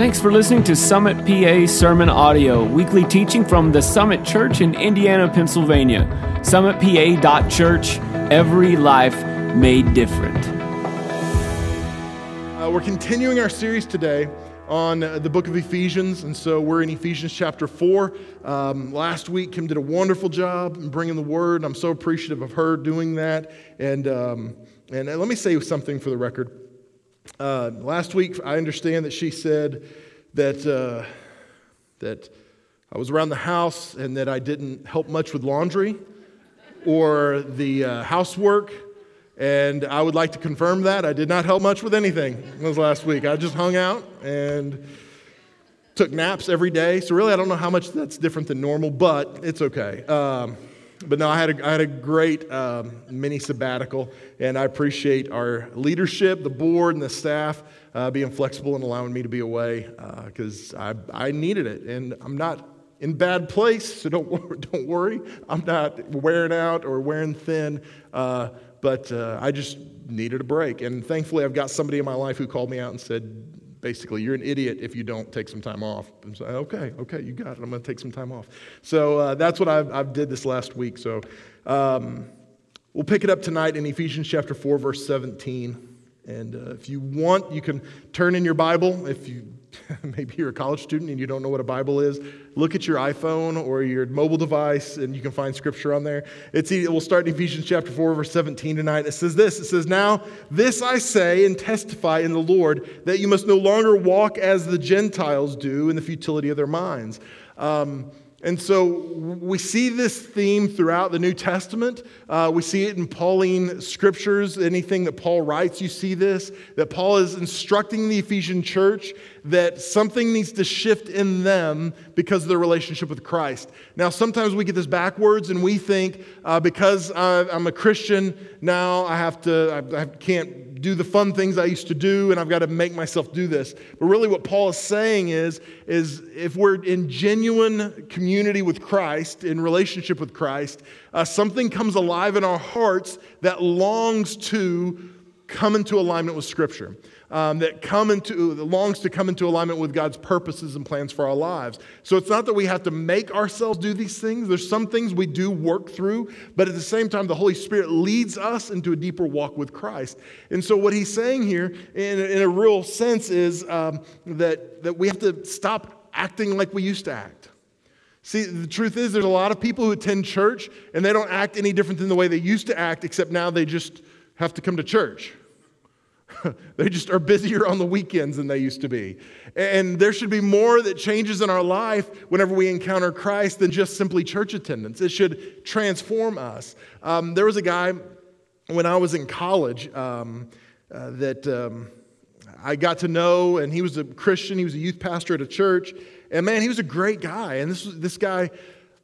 Thanks for listening to Summit PA Sermon Audio, weekly teaching from the Summit Church in Indiana, Pennsylvania. SummitPA.church, every life made different. Uh, we're continuing our series today on the book of Ephesians, and so we're in Ephesians chapter 4. Um, last week, Kim did a wonderful job in bringing the word. I'm so appreciative of her doing that. And, um, and let me say something for the record. Uh, last week, I understand that she said that, uh, that I was around the house and that I didn't help much with laundry or the uh, housework. And I would like to confirm that. I did not help much with anything this last week. I just hung out and took naps every day. So, really, I don't know how much that's different than normal, but it's okay. Um, but no, I had a, I had a great um, mini sabbatical, and I appreciate our leadership, the board, and the staff uh, being flexible and allowing me to be away because uh, I, I needed it. And I'm not in bad place, so don't, don't worry. I'm not wearing out or wearing thin, uh, but uh, I just needed a break. And thankfully, I've got somebody in my life who called me out and said, basically, you're an idiot if you don't take some time off. And so, okay, okay, you got it. I'm going to take some time off. So uh, that's what I've, I've, did this last week. So um, we'll pick it up tonight in Ephesians chapter 4, verse 17. And uh, if you want, you can turn in your Bible. If you maybe you're a college student and you don't know what a Bible is, look at your iPhone or your mobile device and you can find scripture on there. It's, we'll start in Ephesians chapter 4, verse 17 tonight. It says this It says, Now this I say and testify in the Lord that you must no longer walk as the Gentiles do in the futility of their minds. Um, and so we see this theme throughout the New Testament. Uh, we see it in Pauline scriptures. Anything that Paul writes, you see this. That Paul is instructing the Ephesian church that something needs to shift in them because of their relationship with Christ. Now, sometimes we get this backwards and we think uh, because I'm a Christian, now I have to, I, I can't do the fun things I used to do, and I've got to make myself do this. But really, what Paul is saying is, is if we're in genuine community with Christ, in relationship with Christ, uh, something comes alive in our hearts that longs to come into alignment with Scripture um, that come into that longs to come into alignment with God's purposes and plans for our lives. So it's not that we have to make ourselves do these things. There's some things we do work through, but at the same time, the Holy Spirit leads us into a deeper walk with Christ. And so what he's saying here, in, in a real sense, is um, that that we have to stop acting like we used to act. See, the truth is, there's a lot of people who attend church and they don't act any different than the way they used to act, except now they just have to come to church. they just are busier on the weekends than they used to be. And there should be more that changes in our life whenever we encounter Christ than just simply church attendance. It should transform us. Um, there was a guy when I was in college um, uh, that um, I got to know, and he was a Christian, he was a youth pastor at a church. And man, he was a great guy. And this, this guy,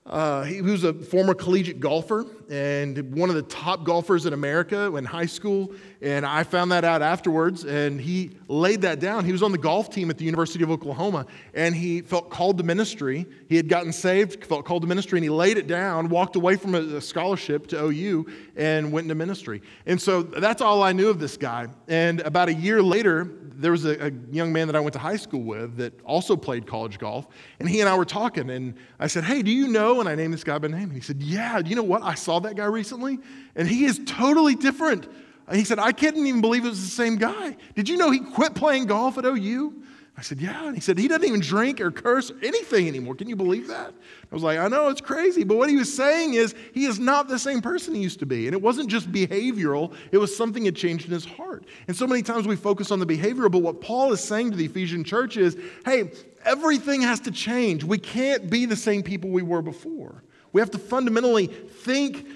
uh, he was a former collegiate golfer and one of the top golfers in America in high school. And I found that out afterwards. And he laid that down. He was on the golf team at the University of Oklahoma and he felt called to ministry. He had gotten saved, felt called to ministry, and he laid it down, walked away from a scholarship to OU, and went into ministry. And so that's all I knew of this guy. And about a year later, there was a, a, young man that I went to high school with that also played college golf, and he and I were talking, and I said, "Hey, do you know?" And I named this guy by name, and he said, "Yeah, you know what? I saw that guy recently, and he is totally different." He said, "I couldn't even believe it was the same guy. Did you know he quit playing golf at OU?" I said, Yeah. And he said, He doesn't even drink or curse or anything anymore. Can you believe that? I was like, I know, it's crazy. But what he was saying is, he is not the same person he used to be. And it wasn't just behavioral, it was something had changed in his heart. And so many times we focus on the behavioral, but what Paul is saying to the Ephesian church is, Hey, everything has to change. We can't be the same people we were before. We have to fundamentally think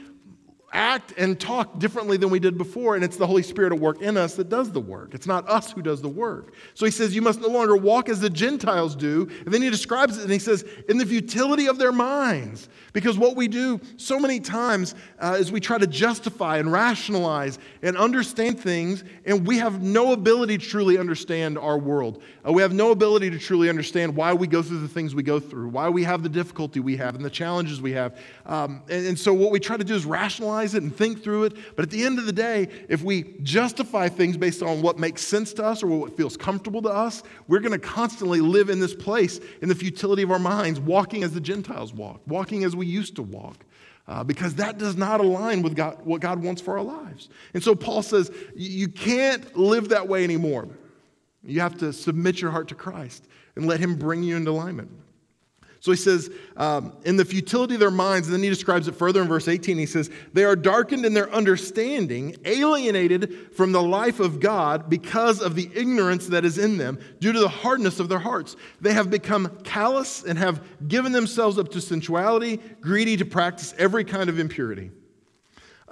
act and talk differently than we did before, and it's the Holy Spirit at work in us that does the work. It's not us who does the work. So he says, You must no longer walk as the Gentiles do. And then he describes it and he says, In the futility of their minds. Because what we do so many times uh, is we try to justify and rationalize and understand things, and we have no ability to truly understand our world. Uh, we have no ability to truly understand why we go through the things we go through, why we have the difficulty we have, and the challenges we have. Um, and, and so what we try to do is rationalize analyze it and think through it. But at the end of the day, if we justify things based on what makes sense to us or what feels comfortable to us, we're going to constantly live in this place in the futility of our minds, walking as the Gentiles walk, walking as we used to walk. Uh, because that does not align with God, what God wants for our lives. And so Paul says, you can't live that way anymore. You have to submit your heart to Christ and let Him bring you into alignment. So he says, um, in the futility of their minds, and then he describes it further in verse 18. He says, They are darkened in their understanding, alienated from the life of God because of the ignorance that is in them, due to the hardness of their hearts. They have become callous and have given themselves up to sensuality, greedy to practice every kind of impurity.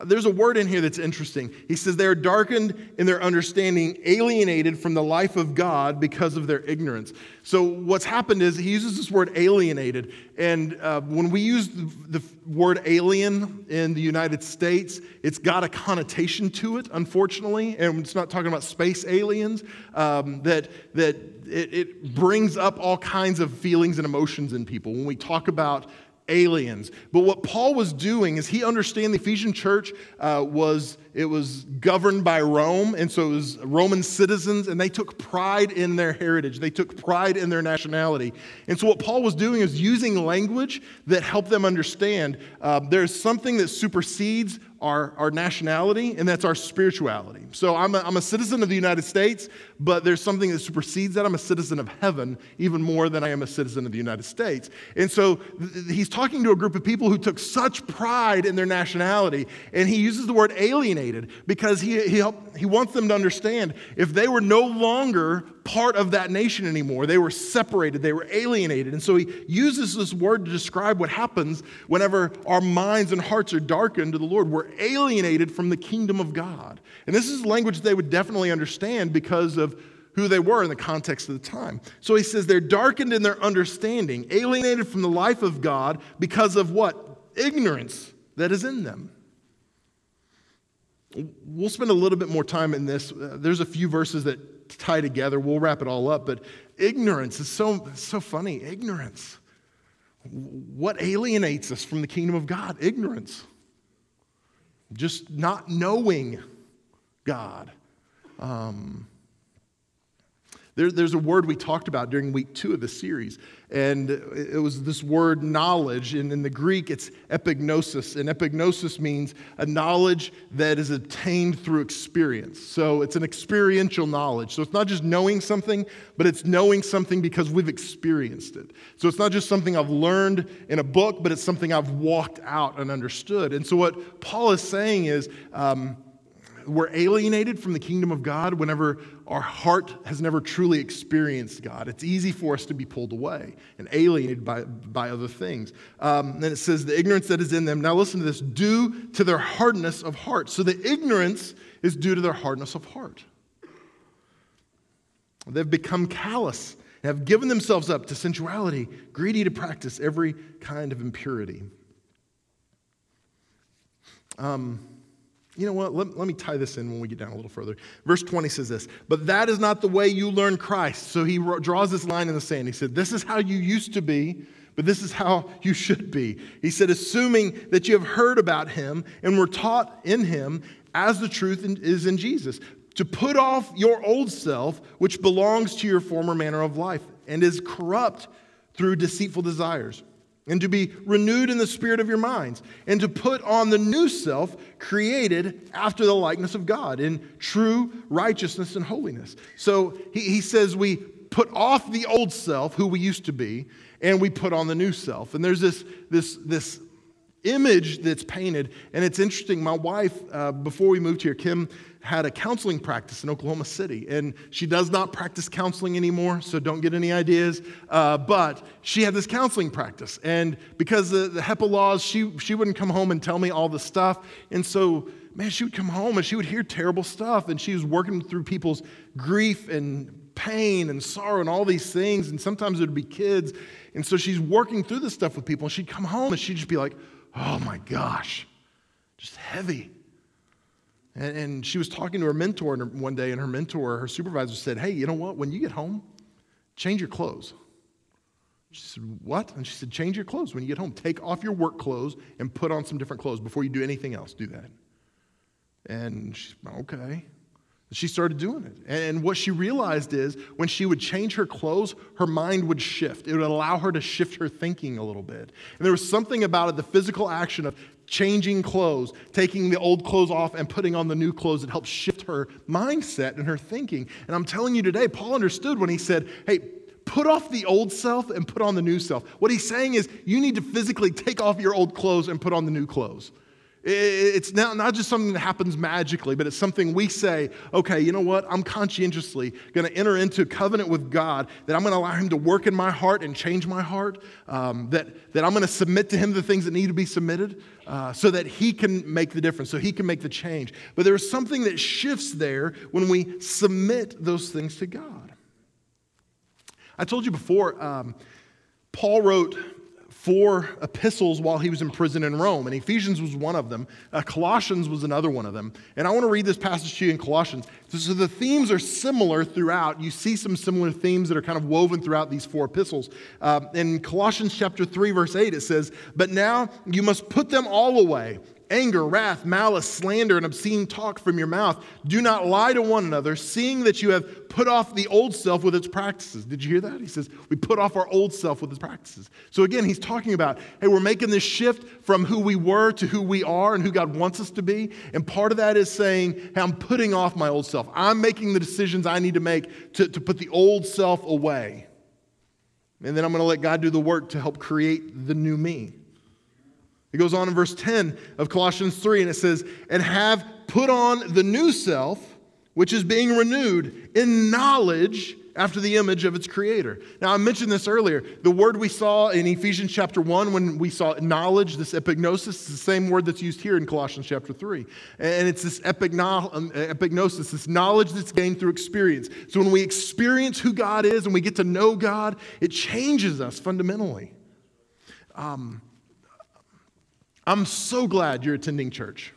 There's a word in here that's interesting. He says they are darkened in their understanding, alienated from the life of God because of their ignorance. So, what's happened is he uses this word alienated. And uh, when we use the, the, word alien in the United States, it's got a connotation to it, unfortunately. And it's not talking about space aliens, um, that, that it, it brings up all kinds of feelings and emotions in people. When we talk about aliens. But what Paul was doing is he understand the Ephesian church uh, was it was governed by Rome, and so it was Roman citizens, and they took pride in their heritage. They took pride in their nationality. And so what Paul was doing is using language that helped them understand uh, there's something that supersedes our, our nationality, and that's our spirituality. So I'm a, I'm a citizen of the United States, but there's something that supersedes that. I'm a citizen of heaven even more than I am a citizen of the United States. And so th- he's talking to a group of people who took such pride in their nationality, and he uses the word because he, he, help, he wants them to understand if they were no longer part of that nation anymore. They were separated, they were alienated. And so he uses this word to describe what happens whenever our minds and hearts are darkened to the Lord. We're alienated from the kingdom of God. And this is language they would definitely understand because of who they were in the context of the time. So he says they're darkened in their understanding, alienated from the life of God because of what? Ignorance that is in them. We'll spend a little bit more time in this. Uh, there's a few verses that tie together. We'll wrap it all up. But ignorance is so, so funny. Ignorance. What alienates us from the kingdom of God? Ignorance. Just not knowing God. Um, there, there's a word we talked about during week two of the series, and it was this word knowledge. And in the Greek, it's epignosis. And epignosis means a knowledge that is attained through experience. So it's an experiential knowledge. So it's not just knowing something, but it's knowing something because we've experienced it. So it's not just something I've learned in a book, but it's something I've walked out and understood. And so what Paul is saying is, um, we're alienated from the kingdom of God whenever our heart has never truly experienced God. It's easy for us to be pulled away and alienated by, by other things. Um, and it says, the ignorance that is in them. Now, listen to this due to their hardness of heart. So the ignorance is due to their hardness of heart. They've become callous and have given themselves up to sensuality, greedy to practice every kind of impurity. Um, you know what? Let, let, me tie this in when we get down a little further. Verse 20 says this, but that is not the way you learn Christ. So he draws this line in the sand. He said, This is how you used to be, but this is how you should be. He said, Assuming that you have heard about him and were taught in him as the truth is in Jesus, to put off your old self, which belongs to your former manner of life and is corrupt through deceitful desires and to be renewed in the spirit of your minds, and to put on the new self created after the likeness of God in true righteousness and holiness. So he, he says we put off the old self, who we used to be, and we put on the new self. And there's this, this, this image that's painted, and it's interesting. My wife, uh, before we moved here, Kim, had a counseling practice in Oklahoma City, and she does not practice counseling anymore, so don't get any ideas. Uh, but she had this counseling practice, and because of the HIPAA laws, she, she wouldn't come home and tell me all the stuff. And so, man, she would come home and she would hear terrible stuff, and she was working through people's grief and pain and sorrow and all these things, and sometimes it would be kids. And so she's working through this stuff with people, and she'd come home and she'd just be like, oh my gosh, just heavy. And, and she was talking to her mentor one day, and her mentor, her supervisor, said, Hey, you know what? When you get home, change your clothes. She said, What? And she said, Change your clothes when you get home. Take off your work clothes and put on some different clothes before you do anything else. Do that. And she's, Okay. She started doing it. And what she realized is when she would change her clothes, her mind would shift. It would allow her to shift her thinking a little bit. And there was something about it, the physical action of changing clothes, taking the old clothes off and putting on the new clothes that helped shift her mindset and her thinking. And I'm telling you today, Paul understood when he said, Hey, put off the old self and put on the new self. What he's saying is you need to physically take off your old clothes and put on the new clothes. It's not, not just something that happens magically, but it's something we say, okay, you know what? I'm conscientiously going to enter into a covenant with God, that I'm going to allow Him to work in my heart and change my heart, um, that, that I'm going to submit to Him the things that need to be submitted uh, so that He can make the difference, so He can make the change. But there's something that shifts there when we submit those things to God. I told you before, um, Paul wrote four epistles while he was in prison in Rome, and Ephesians was one of them. Uh, Colossians was another one of them. And I want to read this passage to you in Colossians. So the themes are similar throughout. You see some similar themes that are kind of woven throughout these four epistles. Uh, in Colossians chapter 3, verse 8, it says, But now you must put them all away anger, wrath, malice, slander, and obscene talk from your mouth. Do not lie to one another, seeing that you have put off the old self with its practices. Did you hear that? He says, We put off our old self with its practices. So again, he's talking about, hey, we're making this shift from who we were to who we are and who God wants us to be. And part of that is saying, hey, I'm putting off my old self. I'm making the decisions I need to make to, to put the old self away. And then I'm going to let God do the work to help create the new me. It goes on in verse 10 of Colossians 3, and it says, And have put on the new self, which is being renewed in knowledge after the image of its creator. Now, I mentioned this earlier. The word we saw in Ephesians chapter 1 when we saw knowledge, this epignosis, is the same word that's used here in Colossians chapter 3. And it's this um, epignosis, this knowledge that's gained through experience. So when we experience who God is and we get to know God, it changes us fundamentally. Um, I'm so glad you're attending church.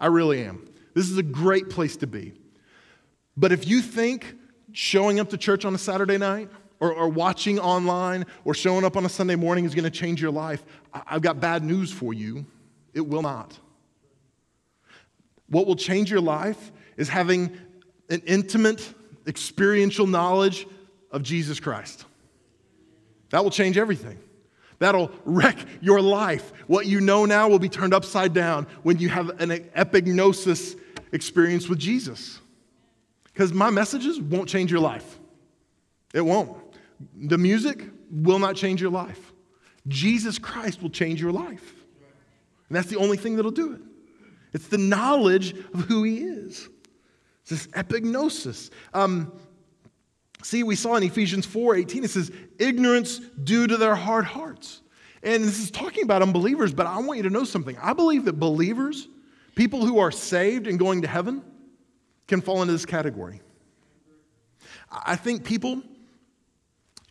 I really am. This is a great place to be. But if you think showing up to church on a Saturday night or, or watching online or showing up on a Sunday morning is going to change your life, I've got bad news for you. It will not. What will change your life is having an intimate, experiential knowledge of Jesus Christ. That will change everything. That'll wreck your life. What you know now will be turned upside down when you have an epignosis experience with Jesus. Because my messages won't change your life. It won't. The music will not change your life. Jesus Christ will change your life. And that's the only thing that'll do it. It's the knowledge of who he is. It's this epignosis. Um, See, we saw in Ephesians 4 18, it says, ignorance due to their hard hearts. And this is talking about unbelievers, but I want you to know something. I believe that believers, people who are saved and going to heaven, can fall into this category. I think people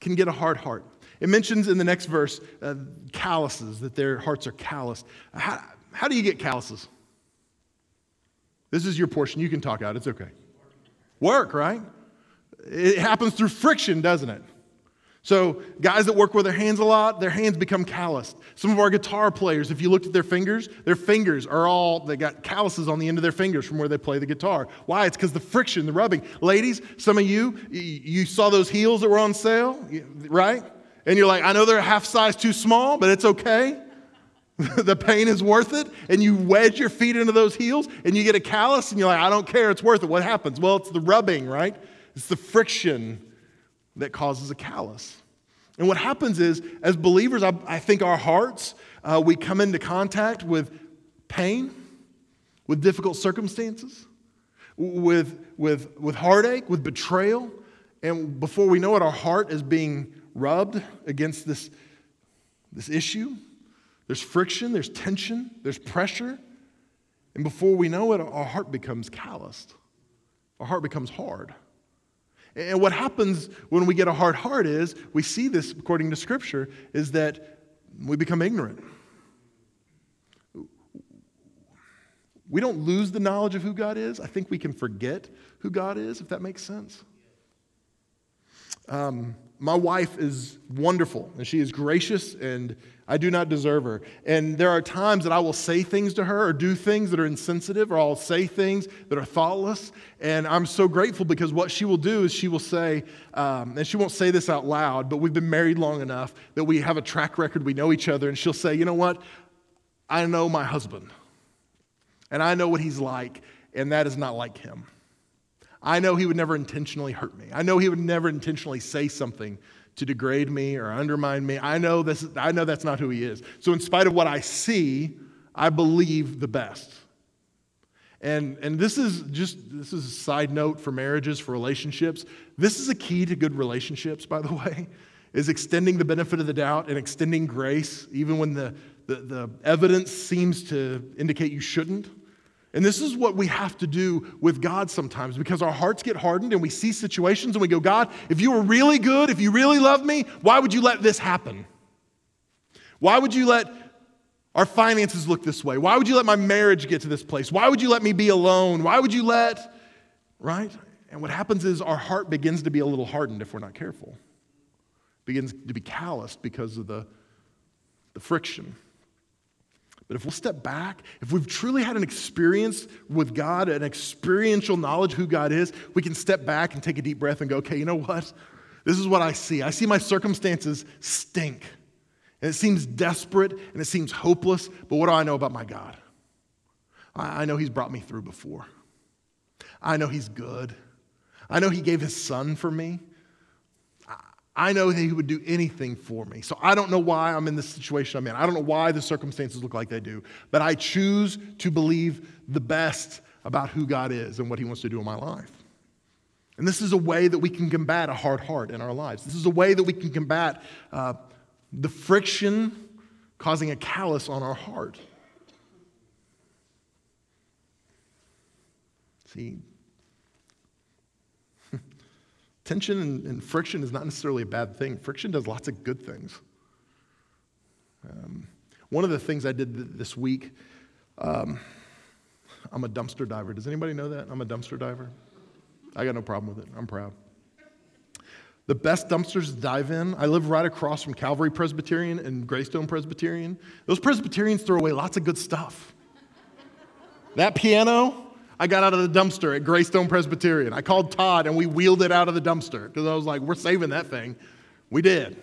can get a hard heart. It mentions in the next verse uh, calluses, that their hearts are calloused. How, how do you get calluses? This is your portion. You can talk out. It's okay. Work, right? It happens through friction, doesn't it? So, guys that work with their hands a lot, their hands become calloused. Some of our guitar players, if you looked at their fingers, their fingers are all, they got calluses on the end of their fingers from where they play the guitar. Why? It's because the friction, the rubbing. Ladies, some of you, you saw those heels that were on sale, right? And you're like, I know they're a half size too small, but it's okay. the pain is worth it. And you wedge your feet into those heels and you get a callus and you're like, I don't care, it's worth it. What happens? Well, it's the rubbing, right? It's the friction that causes a callus. And what happens is, as believers, I, I think our hearts, uh, we come into contact with pain, with difficult circumstances, with, with, with heartache, with betrayal. And before we know it, our heart is being rubbed against this, this issue. There's friction, there's tension, there's pressure. And before we know it, our heart becomes calloused. Our heart becomes hard. And what happens when we get a hard heart is, we see this according to Scripture, is that we become ignorant. We don't lose the knowledge of who God is. I think we can forget who God is, if that makes sense. Um, my wife is wonderful and she is gracious and I do not deserve her. And there are times that I will say things to her or do things that are insensitive or I'll say things that are thoughtless. And I'm so grateful because what she will do is she will say, um, and she won't say this out loud, but we've been married long enough that we have a track record, we know each other. And she'll say, you know what? I know my husband and I know what he's like, and that is not like him. I know he would never intentionally hurt me. I know he would never intentionally say something to degrade me or undermine me. I know, this, I know that's not who he is. So, in spite of what I see, I believe the best. And, and this is just this is a side note for marriages, for relationships. This is a key to good relationships, by the way, is extending the benefit of the doubt and extending grace, even when the, the, the evidence seems to indicate you shouldn't. And this is what we have to do with God sometimes because our hearts get hardened and we see situations and we go, God, if you were really good, if you really love me, why would you let this happen? Why would you let our finances look this way? Why would you let my marriage get to this place? Why would you let me be alone? Why would you let, right? And what happens is our heart begins to be a little hardened if we're not careful. Begins to be calloused because of the, the friction. But if we'll step back, if we've truly had an experience with God, an experiential knowledge who God is, we can step back and take a deep breath and go, okay, you know what? This is what I see. I see my circumstances stink. And it seems desperate and it seems hopeless, but what do I know about my God? I know He's brought me through before. I know He's good. I know He gave His Son for me. I know that He would do anything for me. So I don't know why I'm in this situation I'm in. I don't know why the circumstances look like they do. But I choose to believe the best about who God is and what He wants to do in my life. And this is a way that we can combat a hard heart in our lives. This is a way that we can combat uh, the friction causing a callus on our heart. See, Tension and, and, friction is not necessarily a bad thing. Friction does lots of good things. Um, one of the things I did th- this week, um, I'm a dumpster diver. Does anybody know that? I'm a dumpster diver. I got no problem with it. I'm proud. The best dumpsters to dive in, I live right across from Calvary Presbyterian and Graystone Presbyterian. Those Presbyterians throw away lots of good stuff. that piano, I got out of the dumpster at Graystone Presbyterian. I called Todd and we wheeled it out of the dumpster because I was like, we're saving that thing. We did.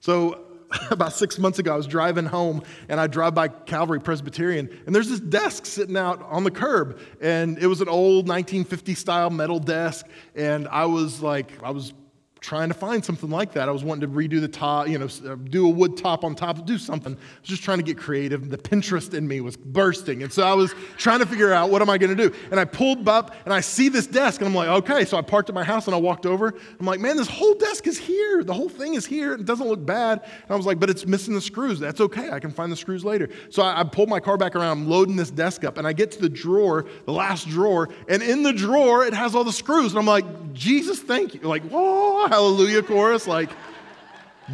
So about six months ago, I was driving home and I drive by Calvary Presbyterian, and there's this desk sitting out on the curb. And it was an old 1950 style metal desk. And I was like, I was trying to find something like that. I was wanting to redo the top, you know, uh, do a wood top on top, do something. I was just trying to get creative. The Pinterest in me was bursting. And so I was trying to figure out what am I going to do. And I pulled up and I see this desk and I'm like, okay. So I parked at my house and I walked over. I'm like, man, this whole desk is here. The whole thing is here. It doesn't look bad. And I was like, but it's missing the screws. That's okay. I can find the screws later. So I, I pulled my car back around. I'm loading this desk up and I get to the drawer, the last drawer. And in the drawer, it has all the screws. And I'm like, Jesus, thank you. Like, whoa, hallelujah chorus, like,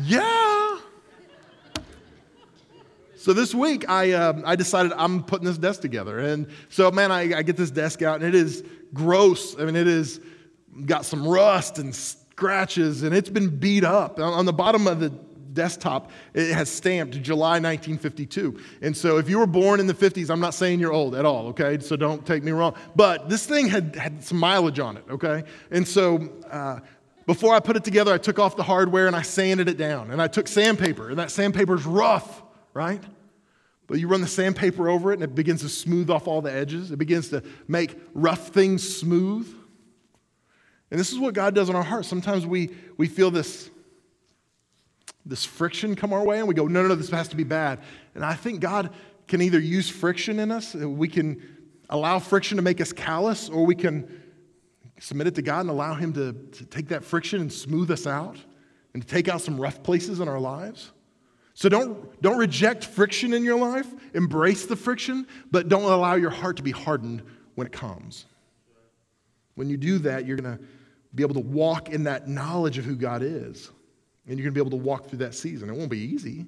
yeah. So this week, I, uh, I decided I'm putting this desk together. And so, man, I, I get this desk out, and it is gross. I mean, it is got some rust and scratches, and it's been beat up. On the bottom of the desktop, it has stamped July 1952. And so if you were born in the 50s, I'm not saying you're old at all, okay? So don't take me wrong. But this thing had, had some mileage on it, okay? And so uh, before I put it together, I took off the hardware and I sanded it down. And I took sandpaper, and that sandpaper is rough, right? But you run the sandpaper over it and it begins to smooth off all the edges. It begins to make rough things smooth. And this is what God does in our hearts. Sometimes we, we feel this, this friction come our way and we go, no, no, no, this has to be bad. And I think God can either use friction in us, we can allow friction to make us callous, or we can submit it to God and allow Him to, to take that friction and smooth us out and to take out some rough places in our lives. So don't, don't reject friction in your life, embrace the friction, but don't allow your heart to be hardened when it comes. When you do that, you're going to be able to walk in that knowledge of who God is. And you're going to be able to walk through that season. It won't be easy,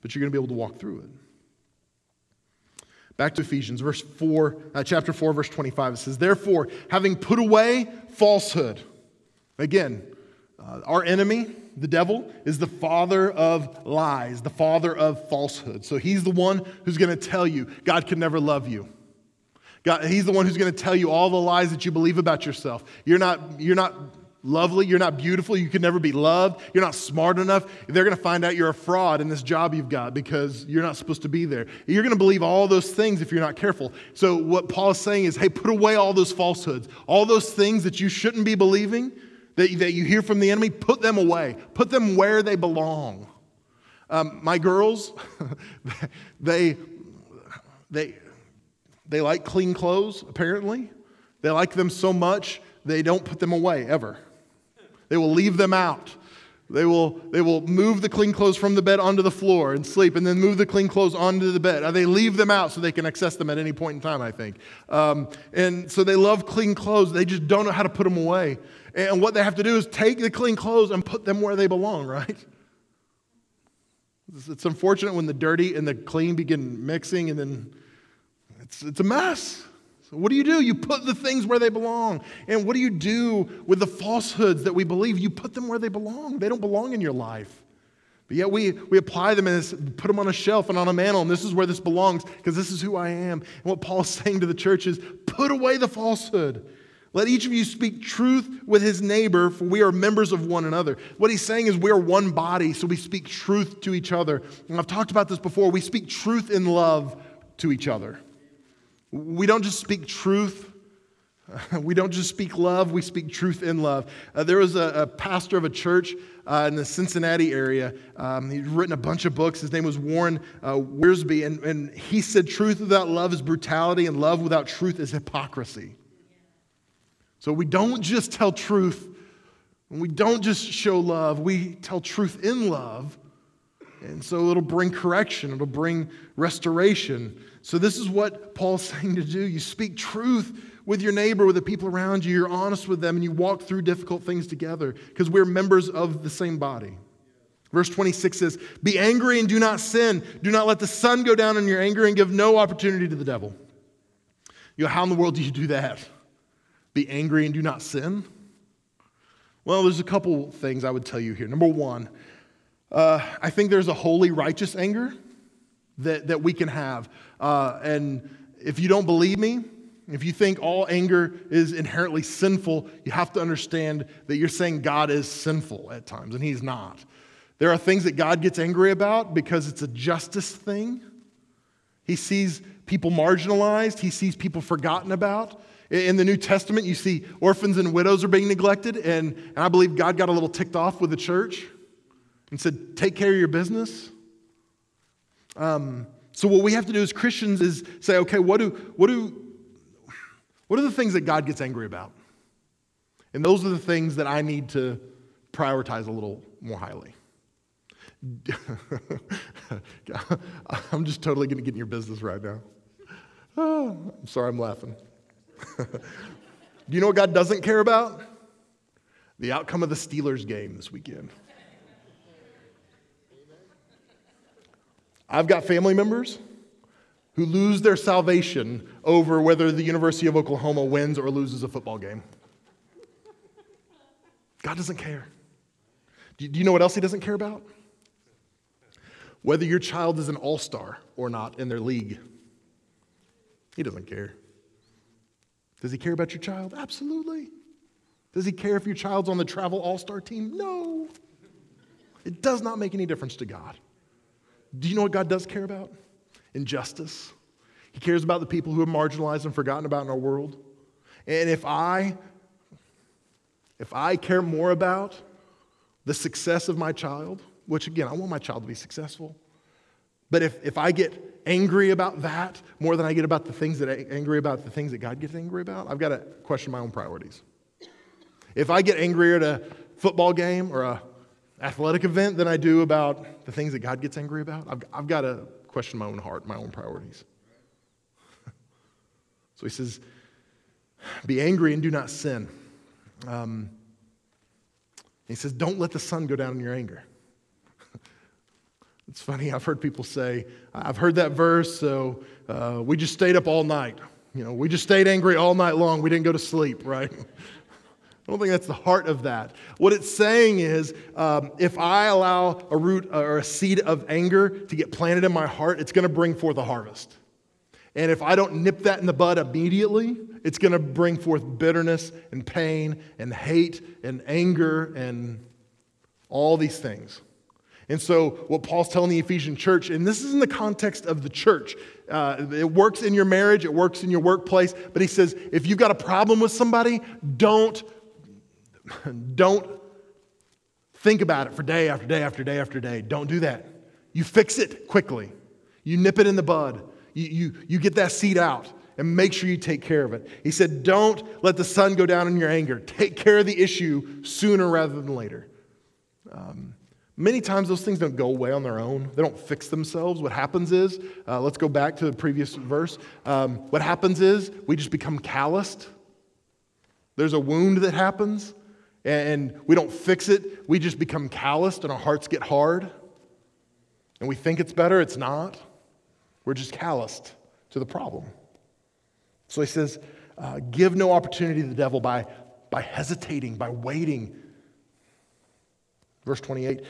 but you're going to be able to walk through it. Back to Ephesians, verse 4, uh, chapter 4, verse 25. It says, Therefore, having put away falsehood. Again, Uh, our enemy, the devil, is the father of lies, the father of falsehood. So he's the one who's going to tell you God can never love you. God, he's the one who's going to tell you all the lies that you believe about yourself. You're not, you're not lovely. You're not beautiful. You can never be loved. You're not smart enough. They're going to find out you're a fraud in this job you've got because you're not supposed to be there. You're going to believe all those things if you're not careful. So, what Paul is saying is hey, put away all those falsehoods, all those things that you shouldn't be believing, that, that you hear from the enemy, put them away. Put them where they belong. Um, my girls, they, they, they like clean clothes, apparently. They like them so much, they don't put them away ever. They will leave them out. They will, they will move the clean clothes from the bed onto the floor and sleep, and then move the clean clothes onto the bed. They leave them out so they can access them at any point in time, I think. Um, and so they love clean clothes. They just don't know how to put them away. And what they have to do is take the clean clothes and put them where they belong, right? It's, it's unfortunate when the dirty and the clean begin mixing, and then it's, it's a mess. What do you do? You put the things where they belong. And what do you do with the falsehoods that we believe? You put them where they belong. They don't belong in your life. But yet we, we apply them and put them on a shelf and on a mantle, and this is where this belongs because this is who I am. And what Paul's saying to the church is put away the falsehood. Let each of you speak truth with his neighbor, for we are members of one another. What he's saying is we are one body, so we speak truth to each other. And I've talked about this before. We speak truth in love to each other. We don't just speak truth. We don't just speak love, we speak truth in love. Uh, there was a, a, pastor of a church uh, in the Cincinnati area. Um, he'd written a bunch of books. His name was Warren uh, Wiersbe, and, and he said, Truth without love is brutality, and love without truth is hypocrisy. So we don't just tell truth, and we don't just show love, we tell truth in love. And so it'll bring correction, it'll bring restoration. So, this is what Paul's saying to do. You speak truth with your neighbor, with the people around you. You're honest with them, and you walk through difficult things together because we're members of the same body. Verse 26 says, Be angry and do not sin. Do not let the sun go down in your anger and give no opportunity to the devil. You know, how in the world do you do that? Be angry and do not sin? Well, there's a couple things I would tell you here. Number one, uh, I think there's a holy, righteous anger that, that we can have. Uh, and if you don't believe me, if you think all anger is inherently sinful, you have to understand that you're saying God is sinful at times, and He's not. There are things that God gets angry about because it's a justice thing. He sees people marginalized, He sees people forgotten about. In the New Testament, you see orphans and widows are being neglected, and, and I believe God got a little ticked off with the church and said, Take care of your business. Um, so what we have to do as Christians is say, okay, what do, what do, what are the things that God gets angry about? And those are the things that I need to prioritize a little more highly. I'm just totally going to get in your business right now. Oh, I'm sorry, I'm laughing. do you know what God doesn't care about? The outcome of the Steelers game this weekend. I've got family members who lose their salvation over whether the University of Oklahoma wins or loses a football game. God doesn't care. Do you know what else He doesn't care about? Whether your child is an all star or not in their league. He doesn't care. Does He care about your child? Absolutely. Does He care if your child's on the travel all star team? No. It does not make any difference to God. Do you know what God does care about? Injustice. He cares about the people who are marginalized and forgotten about in our world. And if I if I care more about the success of my child, which again, I want my child to be successful. But if, if I get angry about that more than I get about the things that I angry about the things that God gets angry about, I've got to question my own priorities. If I get angry at a football game or a athletic event than I do about the things that God gets angry about. I've, I've got to question my own heart, my own priorities. so he says, Be angry and do not sin. Um, he says, Don't let the sun go down in your anger. it's funny, I've heard people say, I've heard that verse, so uh, we just stayed up all night. You know, we just stayed angry all night long. We didn't go to sleep, right? I don't think that's the heart of that. What it's saying is um, if I allow a root or a seed of anger to get planted in my heart, it's going to bring forth a harvest. And if I don't nip that in the bud immediately, it's going to bring forth bitterness and pain and hate and anger and all these things. And so, what Paul's telling the Ephesian church, and this is in the context of the church, uh, it works in your marriage, it works in your workplace, but he says if you've got a problem with somebody, don't, don't think about it for day after day after day after day. Don't do that. You fix it quickly, you nip it in the bud, you, you, you get that seed out. And make sure you take care of it. He said, Don't let the sun go down in your anger. Take care of the issue sooner rather than later. Um, Many times those things don't go away on their own. They don't fix themselves. What happens is, uh, let's go back to the previous verse. Um, what happens is we just become calloused. There's a wound that happens, and we don't fix it. We just become calloused, and our hearts get hard. And we think it's better. It's not. We're just calloused to the problem. So he says, uh, give no opportunity to the devil by, by hesitating, by waiting. Verse 28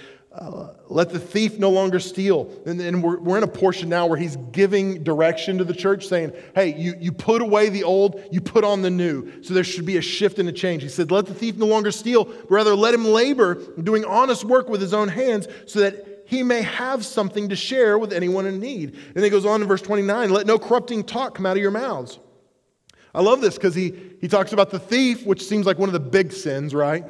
let the thief no longer steal. And, and we're, we're in a portion now where he's giving direction to the church, saying, hey, you, you put away the old, you put on the new. So there should be a shift and a change. He said, let the thief no longer steal, but rather let him labor, doing honest work with his own hands, so that he may have something to share with anyone in need. And then he goes on in verse 29 let no corrupting talk come out of your mouths. I love this because he, he talks about the thief, which seems like one of the big sins, right?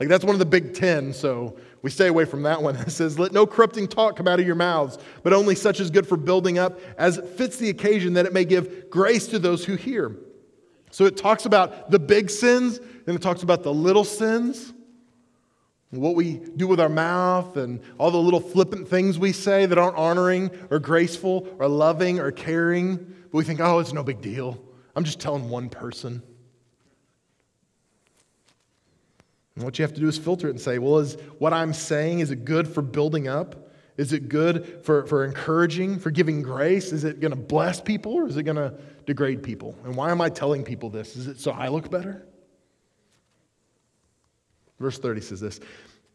Like that's one of the big ten, so we stay away from that one. It says, Let no corrupting talk come out of your mouths, but only such as good for building up, as fits the occasion, that it may give grace to those who hear. So it talks about the big sins, and it talks about the little sins, what we do with our mouth, and all the little flippant things we say that aren't honoring or graceful or loving or caring. But we think, oh, it's no big deal. I'm just telling one person. And what you have to do is filter it and say, well, is what I'm saying, is it good for building up? Is it good for, for encouraging, for giving grace? Is it going to bless people or is it going to degrade people? And why am I telling people this? Is it so I look better? Verse 30 says this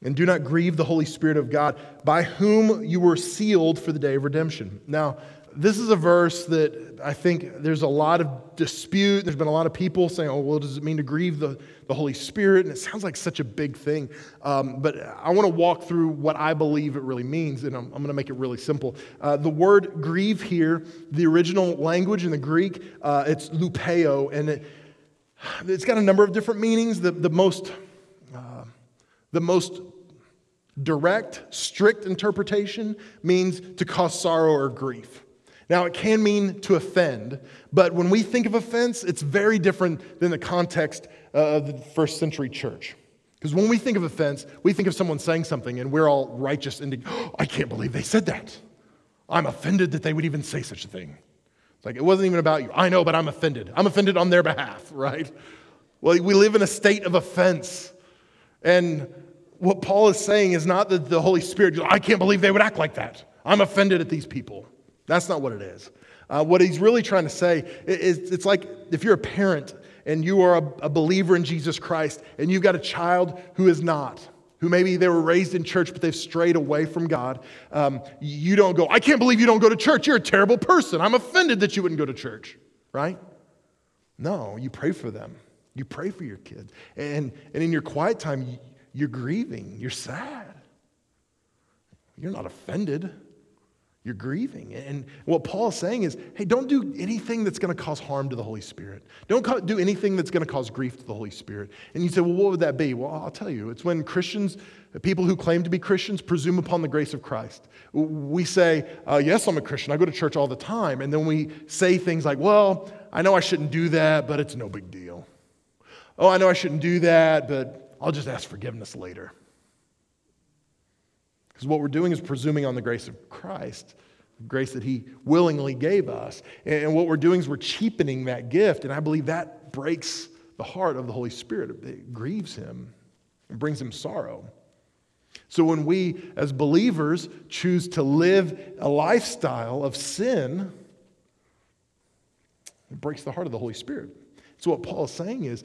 And do not grieve the Holy Spirit of God, by whom you were sealed for the day of redemption. Now, this is a verse that I think there's a lot of dispute. There's been a lot of people saying, oh, well, does it mean to grieve the, the Holy Spirit? And it sounds like such a big thing. Um, but I want to walk through what I believe it really means, and I'm, I'm going to make it really simple. Uh, the word grieve here, the original language in the Greek, uh, it's lupeo, and it, has got a number of different meanings. The, the most, uh, the most direct, strict interpretation means to cause sorrow or grief. Now, it can mean to offend, but when we think of offense, it's very different than the context uh, of the first century church. Because when we think of offense, we think of someone saying something and we're all righteous and oh, I can't believe they said that. I'm offended that they would even say such a thing. It's like, it wasn't even about you. I know, but I'm offended. I'm offended on their behalf, right? Well, we live in a state of offense. And what Paul is saying is not that the Holy Spirit, I can't believe they would act like that. I'm offended at these people. That's not what it is. Uh, what he's really trying to say is it's like if you're a parent and you are a, a believer in Jesus Christ and you've got a child who is not, who maybe they were raised in church but they've strayed away from God, um, you don't go, I can't believe you don't go to church. You're a terrible person. I'm offended that you wouldn't go to church, right? No, you pray for them. You pray for your kids. And, and in your quiet time, you're grieving, you're sad. You're not offended. You're grieving. And what Paul is saying is hey, don't do anything that's going to cause harm to the Holy Spirit. Don't do anything that's going to cause grief to the Holy Spirit. And you say, well, what would that be? Well, I'll tell you. It's when Christians, people who claim to be Christians, presume upon the grace of Christ. We say, uh, yes, I'm a Christian. I go to church all the time. And then we say things like, well, I know I shouldn't do that, but it's no big deal. Oh, I know I shouldn't do that, but I'll just ask forgiveness later. Because what we're doing is presuming on the grace of Christ, grace that He willingly gave us. And what we're doing is we're cheapening that gift. And I believe that breaks the heart of the Holy Spirit. It grieves Him and brings Him sorrow. So when we, as believers, choose to live a lifestyle of sin, it breaks the heart of the Holy Spirit. So what Paul is saying is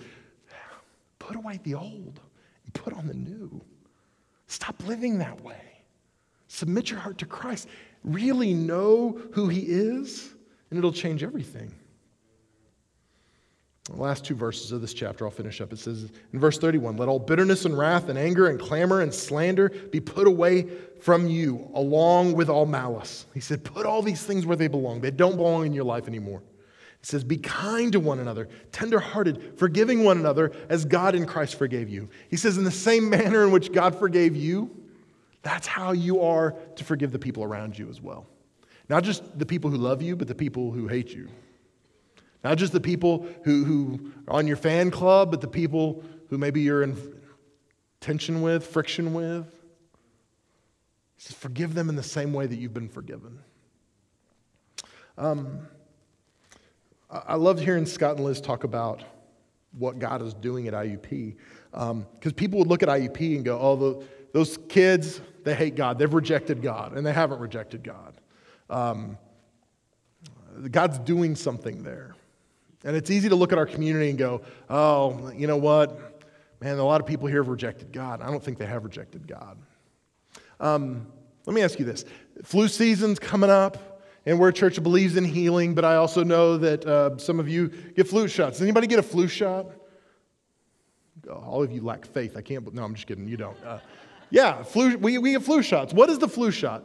put away the old and put on the new. Stop living that way. Submit your heart to Christ. Really know who He is, and it'll change everything. The last two verses of this chapter, I'll finish up. It says in verse 31 Let all bitterness and wrath and anger and clamor and slander be put away from you, along with all malice. He said, Put all these things where they belong. They don't belong in your life anymore. He says, Be kind to one another, tenderhearted, forgiving one another as God in Christ forgave you. He says, In the same manner in which God forgave you, that's how you are to forgive the people around you as well. Not just the people who love you, but the people who hate you. Not just the people who, who are on your fan club, but the people who maybe you're in tension with, friction with. Forgive them in the same way that you've been forgiven. Um, I loved hearing Scott and Liz talk about what God is doing at IUP. Because um, people would look at IUP and go, oh, the, those kids, they hate God. They've rejected God, and they haven't rejected God. Um, God's doing something there. And it's easy to look at our community and go, oh, you know what? Man, a lot of people here have rejected God. I don't think they have rejected God. Um, let me ask you this flu season's coming up, and we're a church that believes in healing, but I also know that uh, some of you get flu shots. Does anybody get a flu shot? Oh, all of you lack faith. I can't, no, I'm just kidding. You don't. Uh, yeah, flu, we, we get flu shots. What is the flu shot?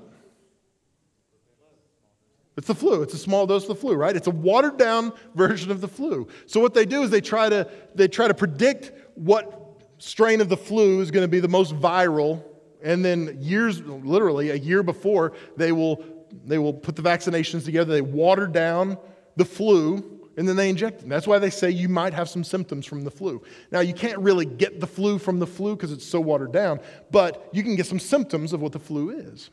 It's the flu. It's a small dose of the flu, right? It's a watered down version of the flu. So what they do is they try to they try to predict what strain of the flu is going to be the most viral and then years literally a year before they will they will put the vaccinations together, they water down the flu and then they inject it. That's why they say you might have some symptoms from the flu. Now, you can't really get the flu from the flu because it's so watered down, but you can get some symptoms of what the flu is.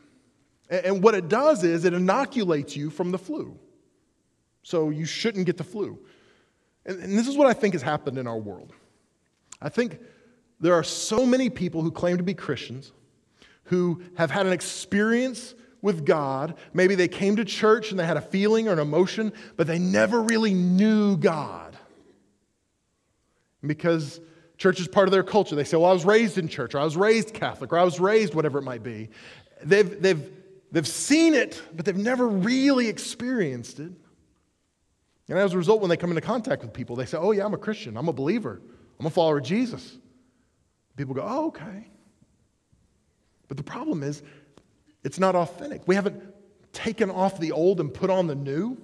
And what it does is it inoculates you from the flu. So you shouldn't get the flu. And this is what I think has happened in our world. I think there are so many people who claim to be Christians who have had an experience with God. Maybe they came to church and they had a feeling or an emotion, but they never really knew God. Because church is part of their culture. They say, Well, I was raised in church, or I was raised Catholic, or I was raised whatever it might be. They've, they've They've seen it, but they've never really experienced it. And as a result, when they come into contact with people, they say, Oh, yeah, I'm a Christian. I'm a believer. I'm a follower of Jesus. People go, Oh, okay. But the problem is, it's not authentic. We haven't taken off the old and put on the new.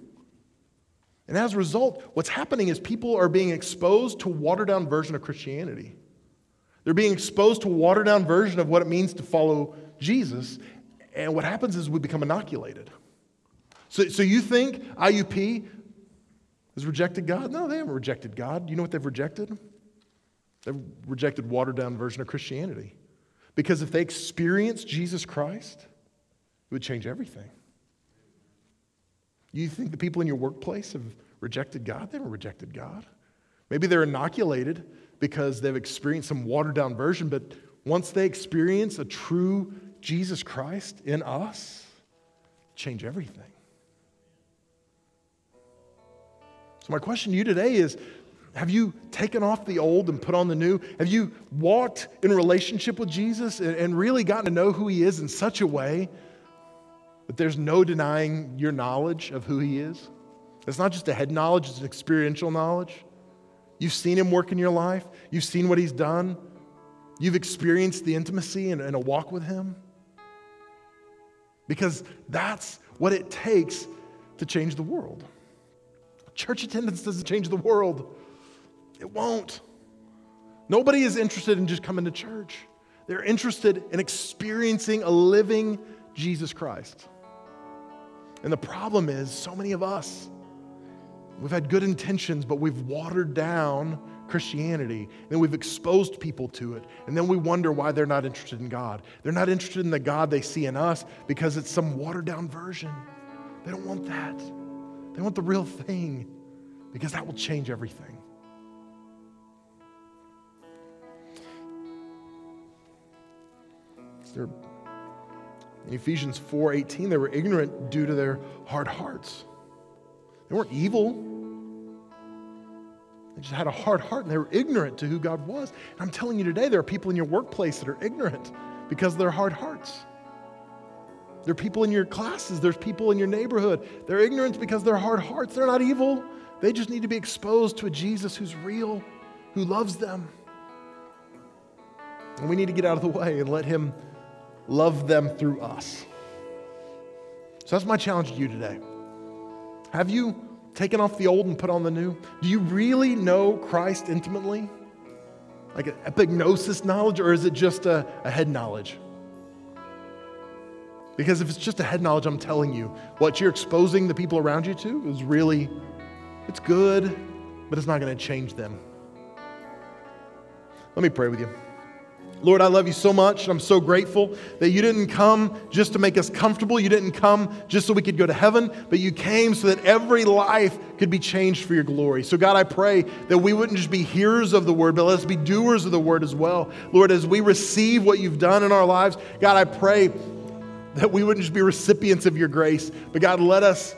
And as a result, what's happening is people are being exposed to a watered down version of Christianity. They're being exposed to a watered down version of what it means to follow Jesus. And what happens is we become inoculated. So, so you think IUP has rejected God? No, they haven't rejected God. You know what they've rejected? They've rejected watered down version of Christianity. Because if they experience Jesus Christ, it would change everything. You think the people in your workplace have rejected God? They haven't rejected God. Maybe they're inoculated because they've experienced some watered down version, but once they experience a true Jesus Christ in us change everything. So, my question to you today is Have you taken off the old and put on the new? Have you walked in relationship with Jesus and really gotten to know who He is in such a way that there's no denying your knowledge of who He is? It's not just a head knowledge, it's an experiential knowledge. You've seen Him work in your life, you've seen what He's done, you've experienced the intimacy and, and a walk with Him because that's what it takes to change the world. Church attendance doesn't change the world, it won't. Nobody is interested in just coming to church, they're interested in experiencing a living Jesus Christ. And the problem is, so many of us, we've had good intentions, but we've watered down Christianity, and we've exposed people to it, and then we wonder why they're not interested in God. They're not interested in the God they see in us because it's some watered down version. They don't want that. They want the real thing because that will change everything. In Ephesians 4:18 they were ignorant due to their hard hearts. They weren't evil. They just had a hard heart and they were ignorant to who God was. And I'm telling you today, there are people in your workplace that are ignorant because of their hard hearts. There are people in your classes, there's people in your neighborhood. They're ignorant because they're hard hearts. They're not evil. They just need to be exposed to a Jesus who's real, who loves them. And we need to get out of the way and let Him love them through us. So that's my challenge to you today. Have you taken off the old and put on the new? Do you really know Christ intimately? Like an epignosis knowledge, or is it just a, a head knowledge? Because if it's just a head knowledge, I'm telling you, what you're exposing the people around you to is really, it's good, but it's not going to change them. Let me pray with you. Lord, I love you so much. I'm so grateful that you didn't come just to make us comfortable. You didn't come just so we could go to heaven, but you came so that every life could be changed for your glory. So, God, I pray that we wouldn't just be hearers of the word, but let us be doers of the word as well. Lord, as we receive what you've done in our lives, God, I pray that we wouldn't just be recipients of your grace, but God, let us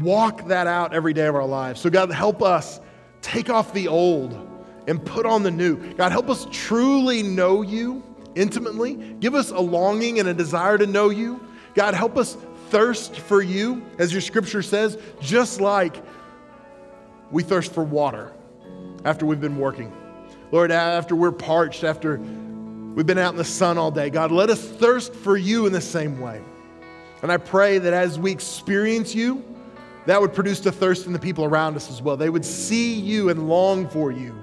walk that out every day of our lives. So, God, help us take off the old and put on the new. God, help us truly know you intimately. Give us a longing and a desire to know you. God, help us thirst for you, as your scripture says, just like we thirst for water after we've been working. Lord, after we're parched, after we've been out in the sun all day, God, let us thirst for you in the same way. And I pray that as we experience you, that would produce a thirst in the people around us as well. They would see you and long for you.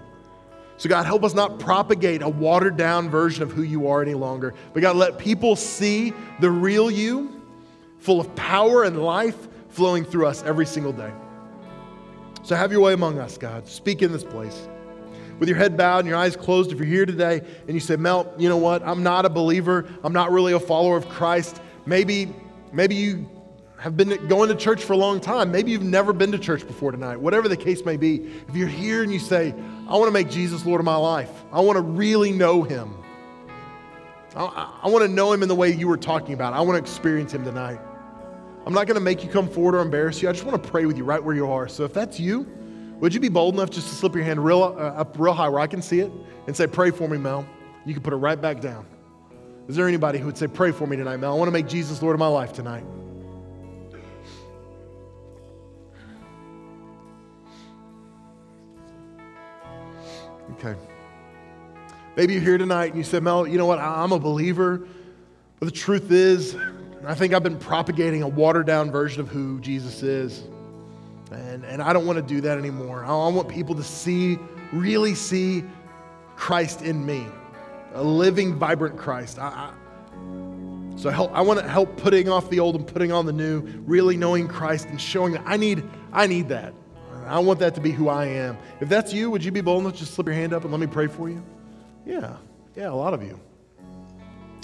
So, God, help us not propagate a watered down version of who you are any longer. But, God, let people see the real you, full of power and life flowing through us every single day. So, have your way among us, God. Speak in this place. With your head bowed and your eyes closed, if you're here today and you say, Mel, you know what? I'm not a believer. I'm not really a follower of Christ. Maybe, maybe you have been going to church for a long time. Maybe you've never been to church before tonight. Whatever the case may be, if you're here and you say, I want to make Jesus Lord of my life, I want to really know him. I, I want to know him in the way you were talking about. I want to experience him tonight. I'm not going to make you come forward or embarrass you. I just want to pray with you right where you are. So if that's you, would you be bold enough just to slip your hand real, uh, up real high where I can see it and say, Pray for me, Mel? You can put it right back down. Is there anybody who would say, Pray for me tonight, Mel? I want to make Jesus Lord of my life tonight. Okay. Maybe you're here tonight and you said, Mel, you know what? I'm a believer. But the truth is, I think I've been propagating a watered down version of who Jesus is. And, and I don't want to do that anymore. I want people to see, really see Christ in me, a living, vibrant Christ. I, I, so help, I want to help putting off the old and putting on the new, really knowing Christ and showing that I need, I need that. I want that to be who I am. If that's you, would you be bold enough to just slip your hand up and let me pray for you? Yeah, yeah, a lot of you.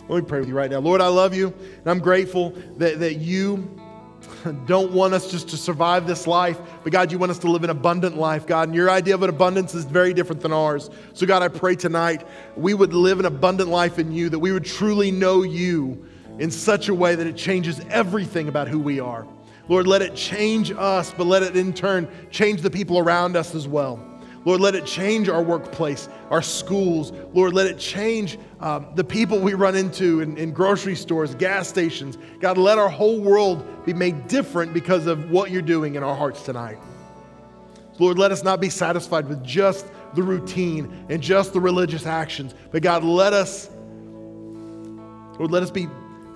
Let me pray with you right now. Lord, I love you, and I'm grateful that, that you don't want us just to survive this life, but God, you want us to live an abundant life, God. And your idea of an abundance is very different than ours. So, God, I pray tonight we would live an abundant life in you, that we would truly know you in such a way that it changes everything about who we are. Lord, let it change us, but let it in turn change the people around us as well. Lord, let it change our workplace, our schools. Lord, let it change um, the people we run into in, in grocery stores, gas stations. God, let our whole world be made different because of what you're doing in our hearts tonight. Lord, let us not be satisfied with just the routine and just the religious actions, but God, let us, Lord, let us be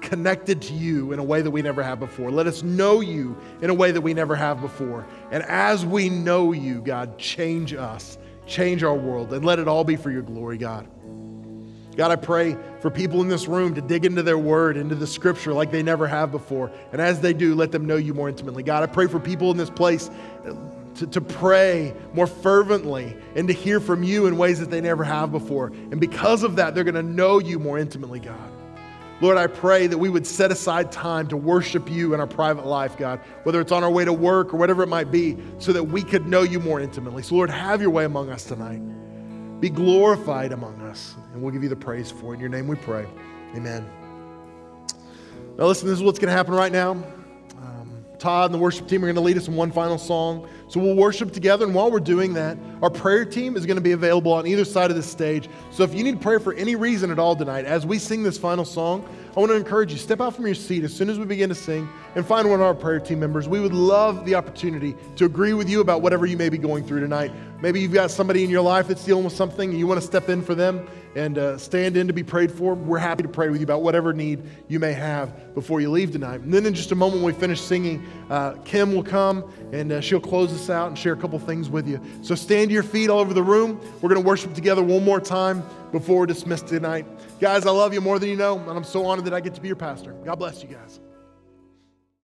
connected to you in a way that we never have before. Let us know you in a way that we never have before. And as we know you, God, change us, change our world, and let it all be for your glory, God. God, I pray for people in this room to dig into their word, into the scripture like they never have before. And as they do, let them know you more intimately. God, I pray for people in this place to, to pray more fervently and to hear from you in ways that they never have before. And because of that, they're going to know you more intimately, God. Lord, I pray that we would set aside time to worship you in our private life, God, whether it's on our way to work or whatever it might be, so that we could know you more intimately. So, Lord, have your way among us tonight. Be glorified among us, and we'll give you the praise for it. In your name we pray. Amen. Now, listen, this is what's going to happen right now. Todd and the worship team are going to lead us in one final song. So we'll worship together. And while we're doing that, our prayer team is going to be available on either side of the stage. So if you need prayer for any reason at all tonight, as we sing this final song, I want to encourage you step out from your seat as soon as we begin to sing and find one of our prayer team members. We would love the opportunity to agree with you about whatever you may be going through tonight. Maybe you've got somebody in your life that's dealing with something and you want to step in for them and uh, stand in to be prayed for. We're happy to pray with you about whatever need you may have before you leave tonight. And then in just a moment, when we finish singing, uh, Kim will come and uh, she'll close us out and share a couple things with you. So stand to your feet all over the room. We're going to worship together one more time before we're dismissed tonight. Guys, I love you more than you know, and I'm so honored that I get to be your pastor. God bless you guys.